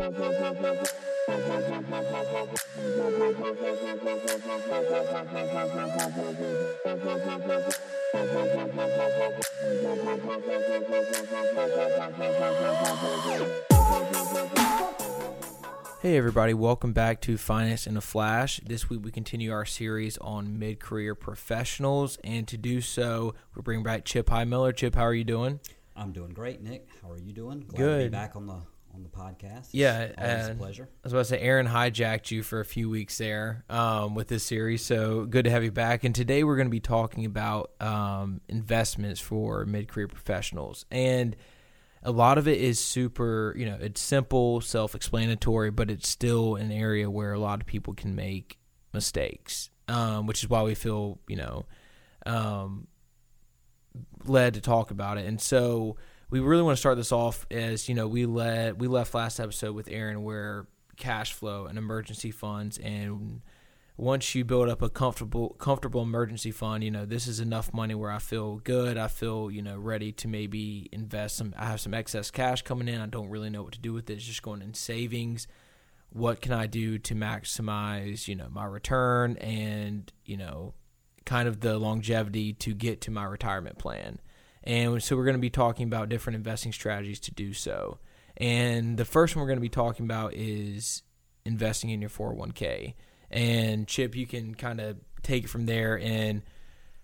Hey, everybody, welcome back to Finance in a Flash. This week we continue our series on mid career professionals, and to do so, we bring back Chip High Miller. Chip, how are you doing? I'm doing great, Nick. How are you doing? Glad Good. to be back on the on the podcast. It's Yeah, always a pleasure. I was about to say, Aaron hijacked you for a few weeks there um, with this series, so good to have you back. And today we're going to be talking about um, investments for mid career professionals. And a lot of it is super, you know, it's simple, self explanatory, but it's still an area where a lot of people can make mistakes, um, which is why we feel, you know, um, led to talk about it. And so we really want to start this off as, you know, we let we left last episode with Aaron where cash flow and emergency funds and once you build up a comfortable comfortable emergency fund, you know, this is enough money where I feel good. I feel, you know, ready to maybe invest some I have some excess cash coming in. I don't really know what to do with it. It's just going in savings. What can I do to maximize, you know, my return and, you know, kind of the longevity to get to my retirement plan. And so we're going to be talking about different investing strategies to do so. And the first one we're going to be talking about is investing in your 401k. And Chip, you can kind of take it from there. And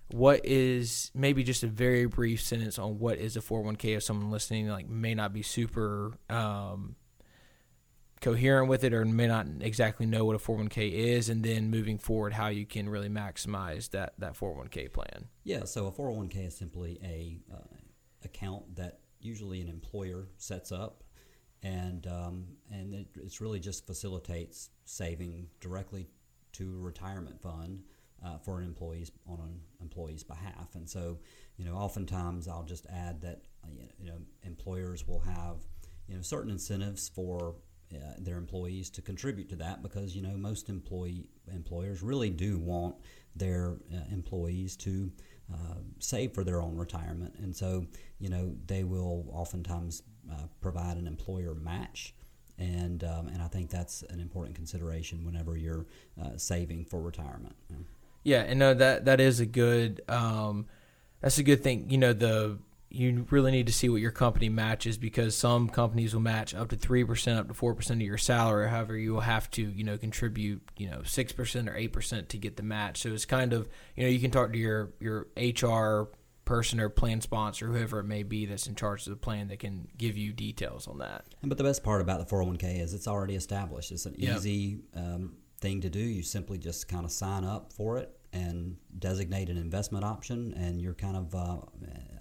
what is maybe just a very brief sentence on what is a 401k if someone listening like may not be super um, coherent with it or may not exactly know what a 401k is and then moving forward how you can really maximize that that 401k plan Yeah, so a 401k is simply a uh, account that usually an employer sets up, and um, and it, it's really just facilitates saving directly to a retirement fund uh, for an employee's on an employee's behalf. And so, you know, oftentimes I'll just add that you know employers will have you know certain incentives for uh, their employees to contribute to that because you know most employee employers really do want their uh, employees to uh, save for their own retirement, and so you know they will oftentimes uh, provide an employer match. And, um, and I think that's an important consideration whenever you're uh, saving for retirement. Yeah. Yeah, and no, that that is a good um, that's a good thing. You know, the you really need to see what your company matches because some companies will match up to three percent, up to four percent of your salary. However, you will have to you know contribute you know six percent or eight percent to get the match. So it's kind of you know you can talk to your your HR person or plan sponsor, whoever it may be that's in charge of the plan, that can give you details on that. And but the best part about the 401k is it's already established. It's an Yep. easy um, thing to do. You simply just kind of sign up for it and designate an investment option, and you're kind of uh,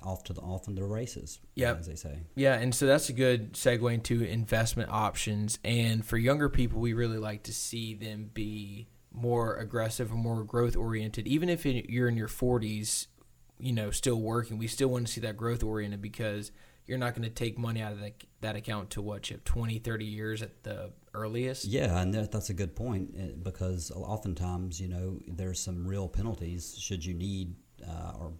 off to the off into the races. Yeah, as they say. Yeah, and so that's a good segue into investment options. And for younger people, we really like to see them be more aggressive and more growth oriented. Even if you're in your 40s, you know, still working, we still want to see that growth oriented because you're not going to take money out of that, that account to what, Chip, 20, 30 years at the earliest? Yeah, and that, that's a good point uh, because oftentimes, you know, there's some real penalties should you need uh, or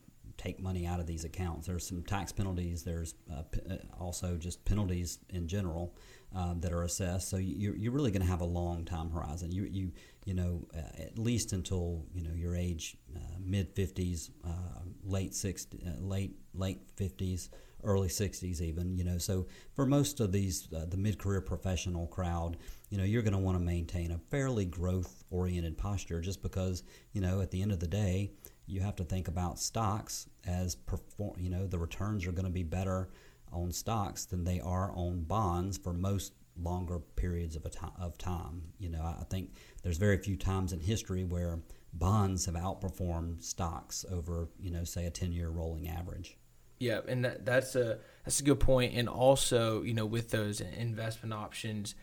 take money out of these accounts. There's some tax penalties. There's uh, p- uh, also just penalties in general um, that are assessed. So you, you're really going to have a long time horizon. You you you know uh, at least until you know your age, uh, mid 50s, uh, late 60s, uh, late late 50s early 60s even you know so for most of these the mid-career professional crowd you know you're going to want to maintain a fairly growth oriented posture just because you know at the end of the day you have to think about stocks as perform you know the returns are going to be better on stocks than they are on bonds for most longer periods of a ti- of time you know I think there's very few times in history where bonds have outperformed stocks over you know say a 10 year rolling average Yeah, and that, that's a that's a good point. And also, you know, with those investment options,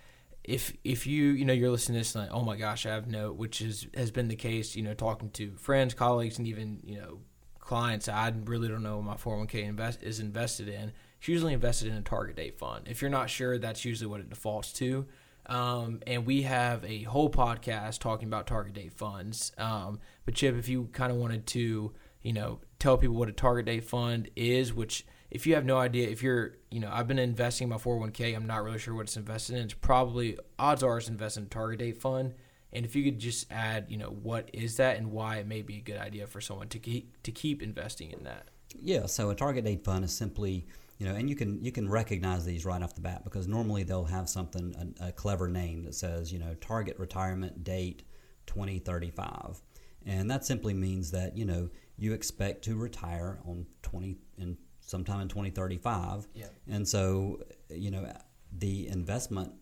if if you you know you're listening to this and like, oh my gosh, I have no, which is has been the case. You know, talking to friends, colleagues, and even you know clients, I really don't know my 401k invest is invested in. It's usually invested in a target date fund. If you're not sure, that's usually what it defaults to. Um, and we have a whole podcast talking about target date funds. Um, but Chip, if you kind of wanted to, you know, tell people what a target date fund is, which if you have no idea, if you're, you know, I've been investing in my 401k, I'm not really sure what it's invested in. It's probably, odds are it's invested in target date fund. And if you could just add, you know, what is that and why it may be a good idea for someone to keep, to keep investing in that. Yeah, so a target date fund is simply, you know, and you can you can recognize these right off the bat because normally they'll have something a, a clever name that says, you know, target retirement date 2035. And that simply means that, you know, you expect to retire on 20 in sometime in 2035. Yeah. And so, you know, the investment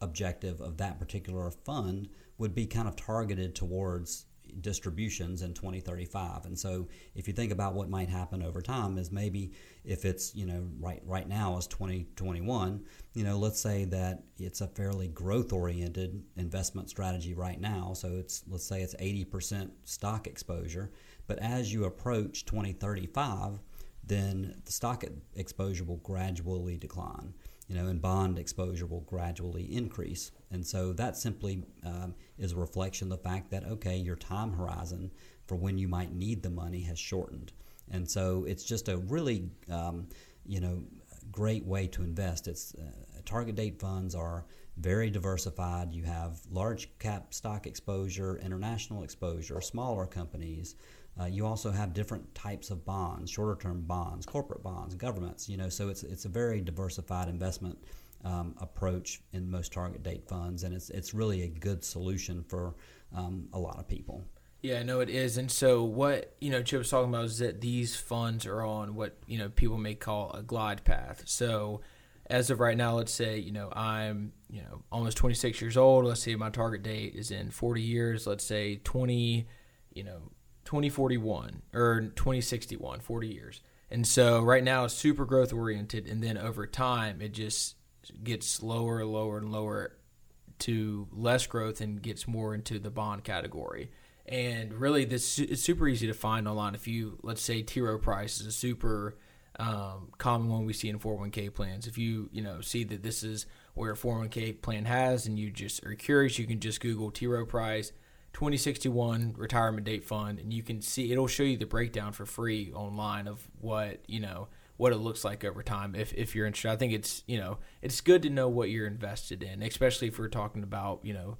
objective of that particular fund would be kind of targeted towards distributions in 2035 and so if you think about what might happen over time is maybe if it's you know right right now is 2021 you know let's say that it's a fairly growth oriented investment strategy right now so it's let's say it's 80% stock exposure but as you approach 2035 then the stock exposure will gradually decline you know, and bond exposure will gradually increase. And so that simply um, is a reflection of the fact that, okay, your time horizon for when you might need the money has shortened. And so it's just a really, um, you know, great way to invest. It's uh, target date funds are very diversified. You have large cap stock exposure, international exposure, smaller companies, uh, you also have different types of bonds, shorter term bonds, corporate bonds, governments. You know, so it's it's a very diversified investment um, approach in most target date funds, and it's it's really a good solution for um, a lot of people. Yeah, no, it is. And so, what you know, Chip was talking about is that these funds are on what you know people may call a glide path. So, as of right now, let's say you know I'm you know almost 26 years old. Let's say my target date is in 40 years. Let's say 20, you know, 2041 or 2061, 40 years. And so right now it's super growth oriented, and then over time it just gets lower, lower, and lower to less growth and gets more into the bond category. And really, this is super easy to find online. If you let's say T Rowe Price is a super um, common one we see in 401k plans. If you you know see that this is where a 401k plan has, and you just are curious, you can just Google T Rowe Price 2061 retirement date fund and you can see it'll show you the breakdown for free online of what you know what it looks like over time if, if you're interested. I think it's you know it's good to know what you're invested in especially if we're talking about you know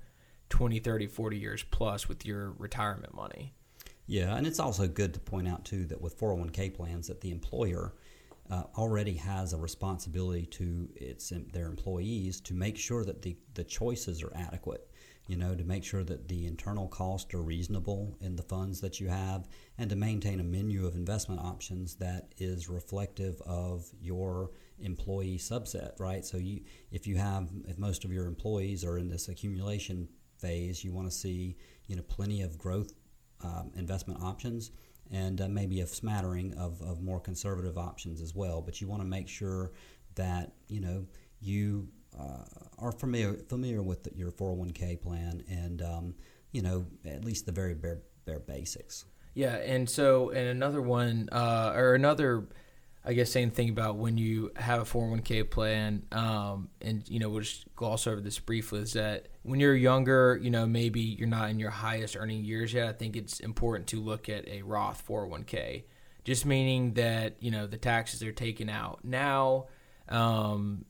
20 30 40 years plus with your retirement money. Yeah and it's also good to point out too that with 401k plans that the employer uh, already has a responsibility to its their employees to make sure that the, the choices are adequate you know, to make sure that the internal costs are reasonable in the funds that you have, and to maintain a menu of investment options that is reflective of your employee subset, right? So you, if you have, if most of your employees are in this accumulation phase, you want to see, you know, plenty of growth um, investment options and uh, maybe a smattering of, of more conservative options as well. But you want to make sure that, you know, you are familiar familiar with your 401k plan and um, you know at least the very bare bare basics. Yeah, and so and another one uh, or another, I guess same thing about when you have a 401k plan, um, and you know we'll just gloss over this briefly is that when you're younger, you know maybe you're not in your highest earning years yet. I think it's important to look at a Roth 401k, just meaning that you know the taxes are taken out now. Um,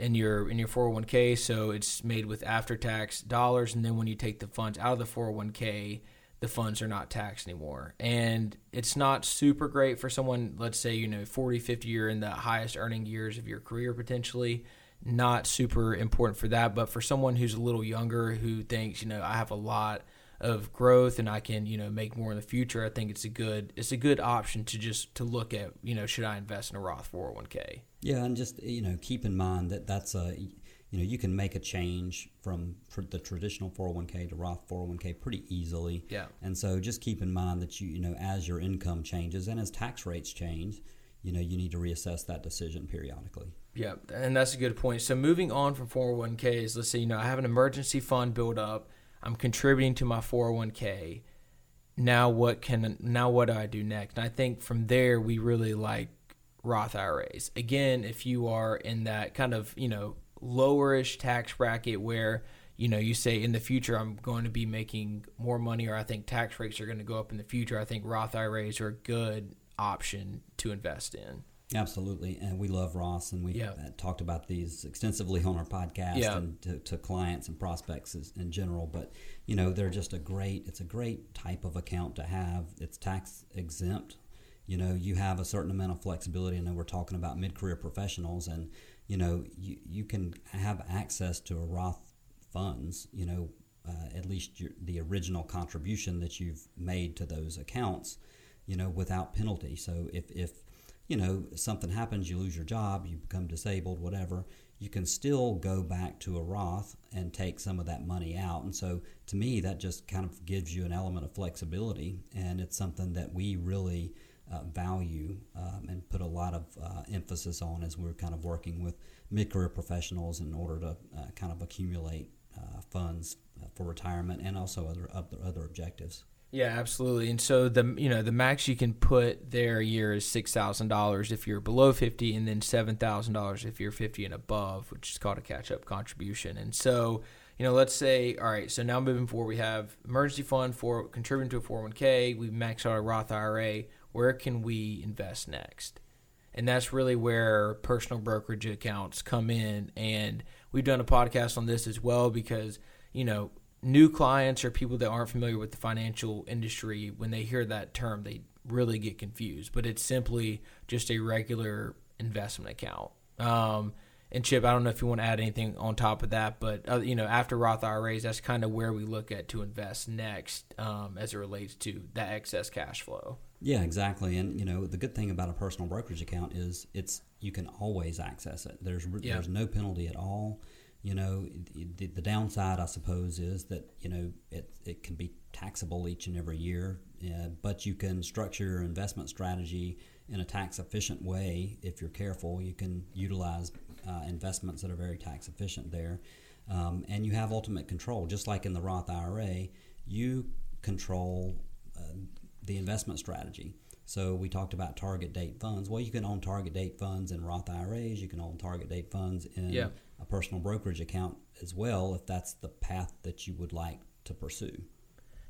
in your in your 401k so it's made with after tax dollars and then when you take the funds out of the 401k the funds are not taxed anymore. And it's not super great for someone let's say you know 40 50 you're in the highest earning years of your career potentially not super important for that. But for someone who's a little younger who thinks you know I have a lot of growth and I can you know make more in the future I think it's a good it's a good option to just to look at you know should I invest in a Roth 401k yeah, and just you know keep in mind that that's a you know you can make a change from the traditional 401k to Roth 401k pretty easily. Yeah. And so just keep in mind that you you know as your income changes and as tax rates change, you know you need to reassess that decision periodically. Yeah, and that's a good point. So moving on from 401ks, let's say you know I have an emergency fund built up. I'm contributing to my 401k. Now what can now what do I do next? And I think from there we really like Roth IRAs. Again, if you are in that kind of, you know, lowerish tax bracket where, you know, you say in the future I'm going to be making more money or I think tax rates are going to go up in the future, I think Roth IRAs are a good option to invest in. Absolutely, and we love Roth, and we Yeah. uh, talked about these extensively on our podcast Yeah. and to, to clients and prospects in general. But you know, they're just a great. It's a great type of account to have. It's tax exempt. You know, you have a certain amount of flexibility. Know we're talking about mid-career professionals, and you know, you you can have access to a Roth funds. You know, uh, at least your, the original contribution that you've made to those accounts. You know, without penalty. So if if you know, something happens, you lose your job, you become disabled, whatever, you can still go back to a Roth and take some of that money out. And so to me, that just kind of gives you an element of flexibility. And it's something that we really uh, value um, and put a lot of uh, emphasis on as we're kind of working with mid career professionals in order to uh, kind of accumulate uh, funds uh, for retirement and also other, other, objectives. Yeah, absolutely. And so the you know the max you can put there a year is six thousand dollars if you're below fifty, and then seven thousand dollars if you're fifty and above, which is called a catch up contribution. And so you know, let's say all right, so now moving forward, we have emergency fund for contributing to a four hundred one k. We maxed out our Roth IRA. Where can we invest next? And that's really where personal brokerage accounts come in. And we've done a podcast on this as well because you know new clients or people that aren't familiar with the financial industry, when they hear that term, they really get confused. But it's simply just a regular investment account. Um, and Chip, I don't know if you want to add anything on top of that, but uh, you know, after Roth IRAs, that's kind of where we look at to invest next um, as it relates to that excess cash flow. Yeah, exactly. And you know, the good thing about a personal brokerage account is it's you can always access it. There's Yeah. there's no penalty at all. You know, the, the downside, I suppose, is that you know it it can be taxable each and every year, uh, but you can structure your investment strategy in a tax efficient way if you're careful. You can utilize uh, investments that are very tax efficient there, um, and you have ultimate control. Just like in the Roth IRA, you control uh, the investment strategy. So we talked about target date funds. Well, you can own target date funds in Roth IRAs. You can own target date funds in Yeah. a personal brokerage account as well, if that's the path that you would like to pursue.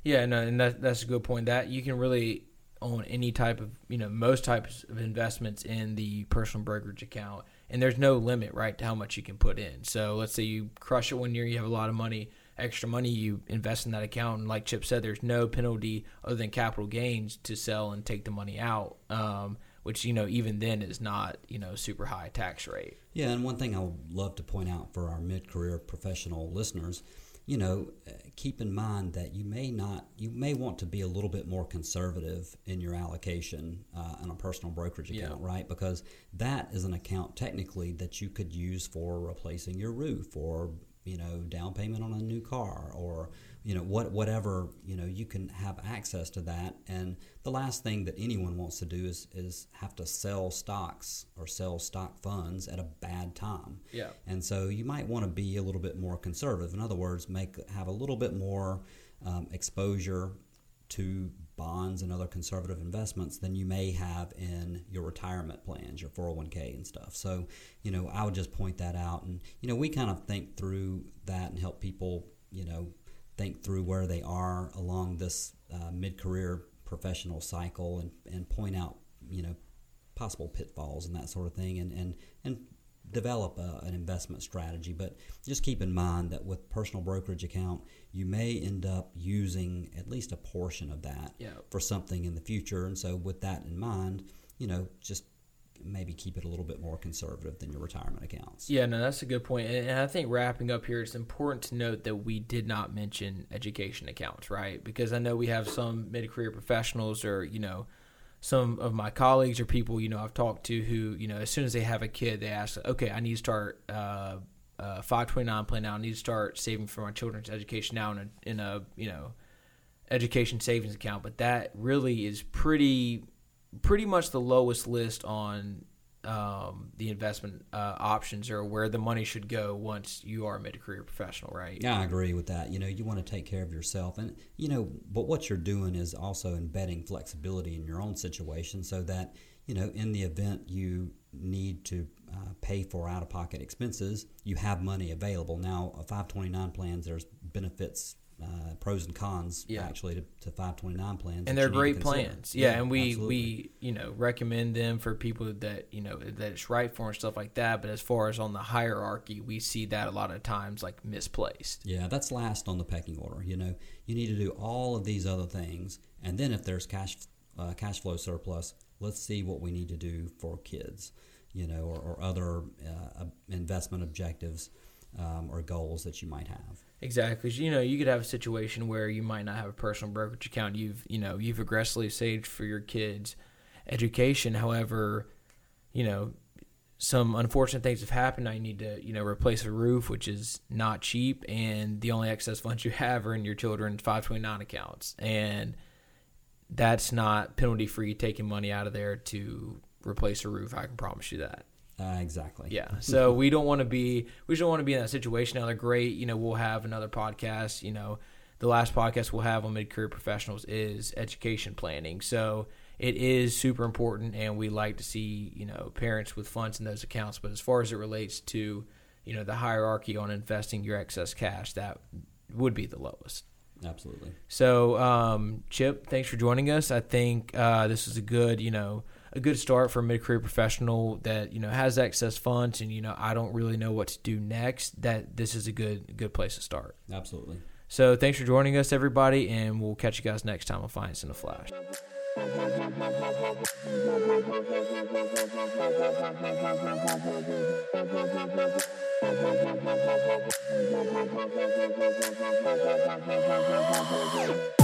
Yeah, no, and that, that's a good point. That you can really own any type of, you know, most types of investments in the personal brokerage account, and there's no limit, right, to how much you can put in. So let's say you crush it one year, you have a lot of money, extra money, you invest in that account, and like Chip said, there's no penalty other than capital gains to sell and take the money out, um, which you know even then is not you know super high tax rate. Yeah, and one thing I would love to point out for our mid-career professional listeners, you know, uh, keep in mind that you may not, you may want to be a little bit more conservative in your allocation uh, on a personal brokerage Yeah. account, right? Because that is an account technically that you could use for replacing your roof or you know down payment on a new car or you know what whatever you know you can have access to that. And the last thing that anyone wants to do is is have to sell stocks or sell stock funds at a bad time. Yeah. and so you might want to be a little bit more conservative. In other words make have a little bit more um, exposure to bonds and other conservative investments than you may have in your retirement plans, your 401k and stuff. So, you know, I would just point that out. And, you know, we kind of think through that and help people, you know, think through where they are along this uh, mid career professional cycle and, and point out, you know, possible pitfalls and that sort of thing and, and, and develop a, an investment strategy. But just keep in mind that with personal brokerage account, you may end up using at least a portion of that Yeah. for something in the future. And so, with that in mind, you know, just maybe keep it a little bit more conservative than your retirement accounts. Yeah, no, that's a good point. And and I think wrapping up here, it's important to note that we did not mention education accounts, right? Because I know we have some mid career professionals or, you know, some of my colleagues or people, you know, I've talked to who, you know, as soon as they have a kid, they ask, okay, I need to start uh, uh, 529 plan now. I need to start saving for my children's education now in a, in a, you know, education savings account. But that really is pretty, pretty much the lowest list on um, the investment uh, options or where the money should go once you are a mid-career professional, right? Yeah, I agree with that. You know, you want to take care of yourself, and you know, but what you're doing is also embedding flexibility in your own situation, so that you know, in the event you need to uh, pay for out-of-pocket expenses, you have money available. Now, a 529 plans, there's benefits uh, pros and cons Yeah. actually to, to 529 plans, and they're great plans. Yeah, and we absolutely. we you know recommend them for people that you know that it's right for and stuff like that. But as far as on the hierarchy, we see that a lot of times like misplaced. Yeah, that's last on the pecking order. You know, you need to do all of these other things, and then if there's cash uh, cash flow surplus, let's see what we need to do for kids. You know, or, or other uh, investment objectives um, or goals that you might have. Exactly. you know, you could have a situation where you might not have a personal brokerage account. You've you know you've aggressively saved for your kids' education. However, you know some unfortunate things have happened. I need to you know replace a roof, which is not cheap, and the only excess funds you have are in your children's five twenty nine accounts, and that's not penalty free taking money out of there to replace a roof. I can promise you that. Uh, exactly. Yeah. So we don't want to be we just don't want to be in that situation. Now they're great. You know, we'll have another podcast. You know, the last podcast we'll have on mid career professionals is education planning. So it is super important, and we like to see you know parents with funds in those accounts. But as far as it relates to you know the hierarchy on investing your excess cash, that would be the lowest. Absolutely. So, um, Chip, thanks for joining us. I think uh, this is a good, you know, a good start for a mid-career professional that you know has excess funds, and you know, I don't really know what to do next. That this is a good, good place to start. Absolutely. So, thanks for joining us, everybody, and we'll catch you guys next time on Finance in a Flash. Thank you.